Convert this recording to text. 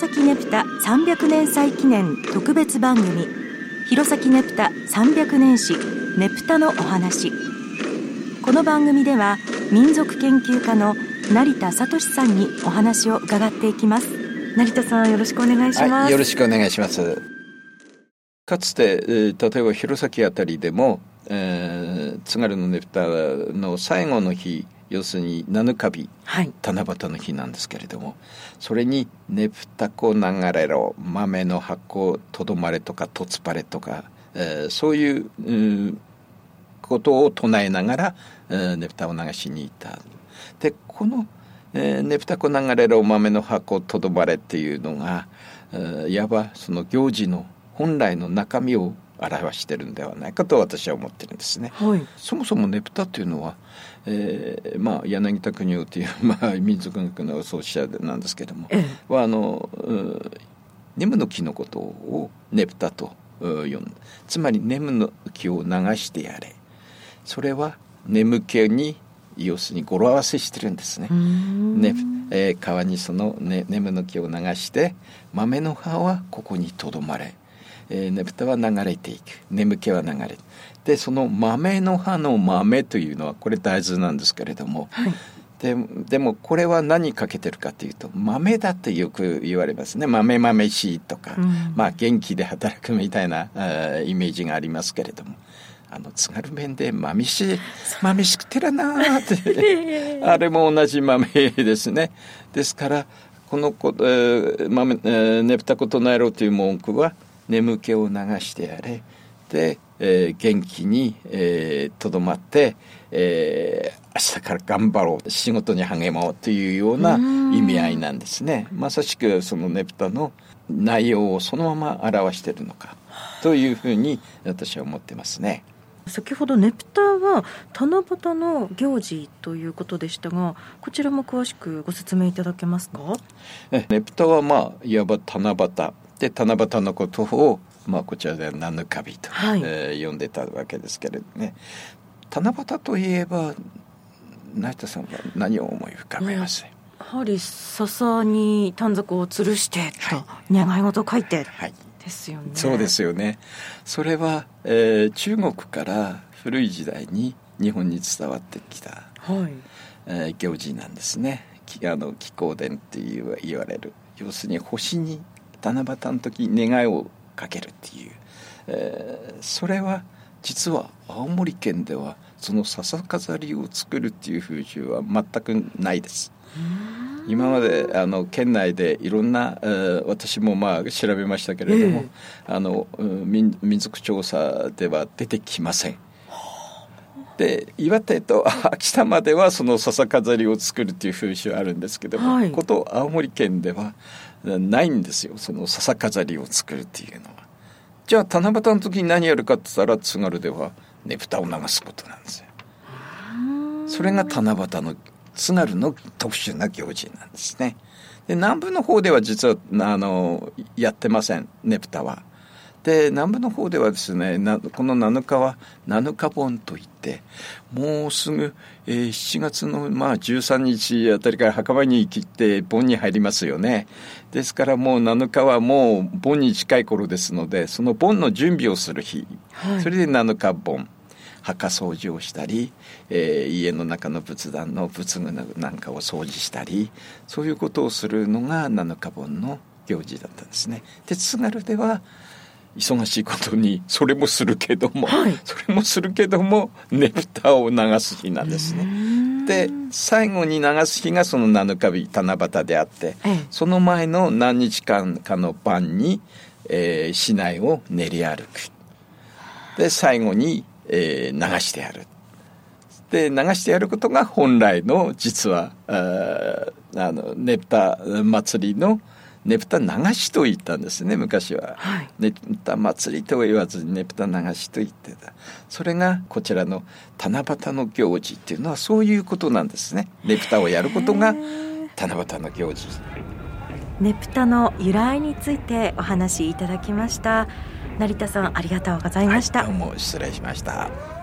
弘前ねぷた300年祭記念特別番組。弘前ねぷた300年史ねぷたのお話。この番組では民族研究家の成田聡さんにお話を伺っていきます。成田さんよろしくお願いします、はい、よろしくお願いします。かつて、えー、例えば弘前あたりでも、えー、津軽のねぷたの最後の日要するに七日日、はい、七夕の日なんですけれどもそれに「ねぷたこ流れろ豆の箱とどまれ」とか「とつぱれ」とか、えー、そういう、うん、ことを唱えながら、えー、ねぷたを流しに行った。でこの「えー、ねぷたこ流れろ豆の箱とどまれ」っていうのが、えー、いわばその行事の本来の中身を表してるんではないかと私は思ってるんですね。はい、そもそもねぷたというのは、えー、まあ柳田国夫という、まあ、民族学の創始者なんですけども、ええ、はあのネムの木のことをねぷたと呼んつまりネムの木を流してやれ。それは眠気に要するに語呂合わせしてるんですね。ねえー、川にその、ね、ネムの木を流して豆の葉はここにとどまれえー、ねぶたは流れていく。眠気は流れでその豆の葉の豆というのはこれ大豆なんですけれども、はい、ででもこれは何かけてるかというと豆だってよく言われますね。豆豆しいとか、うん、まあ元気で働くみたいなあイメージがありますけれども。あの津軽弁で「豆し豆しくてらな」ってあれも同じ豆ですね。ですからこのこ、えー豆えー、ねぷたことなえろという文句は眠気を流してやれ。で、えー、元気にとど、えー、まって、えー、明日から頑張ろう。仕事に励もうというような意味合いなんですね。まさしくそのねぷたの内容をそのまま表しているのかというふうに私は思ってますね。先ほどねぷたは七夕の行事ということでしたがこちらも詳しくご説明いただけますか？ねぷたはまあいわば七夕で七夕のことを、まあ、こちらでは七日日と、はい、えー、呼んでたわけですけれどね。七夕といえば成田さんは何を思い浮かべます？やはり笹に短冊を吊るしてと、はい、願い事を書いて、はい、ですよね。そうですよね。それは、えー、中国から古い時代に日本に伝わってきた、はい。えー、行事なんですね。あの気候伝っていう言われる。要するに星に七夕の時願いをかけるっていう、えー、それは実は青森県ではその笹飾りを作るっていう風習は全くないです。今まであの県内でいろんな、えー、私もまあ調べましたけれども、えー、あの民民族調査では出てきません。で岩手と秋田まではその笹飾りを作るっていう風習あるんですけども、はい、こと青森県ではないんですよその笹飾りを作るっていうのは。じゃあ七夕の時に何やるかって言ったら津軽ではねぷたを流すことなんですよ。それが七夕の津軽の特殊な行事なんですね。で南部の方では実はあのやってませんねぷたは。で南部の方ではですねこの7日は7日盆といってもうすぐ、えー、7月の、まあ、13日あたりから墓場に切って盆に入りますよね。ですからもう7日はもう盆に近い頃ですのでその盆の準備をする日、はい、それで7日盆墓掃除をしたり、えー、家の中の仏壇の仏具なんかを掃除したりそういうことをするのが7日盆の行事だったんですね。で津軽では忙しいことにそれもするけども、はい、それもするけどもねぷたを流す日なんですね。で最後に流す日がその7日日七夕であって、ええ、その前の何日間かの晩に、えー、市内を練り歩く。で最後に、えー、流してやる。で流してやることが本来の実はああのねぷた祭りのねぷた流しと言ったんですね昔は、はい、ねぷた祭りとは言わずにねぷた流しと言ってた。それがこちらの七夕の行事っていうのはそういうことなんですね。ねぷたをやることが七夕の行事。ねぷたの由来についてお話しいただきました。成田さんありがとうございました、はい、どうも失礼しました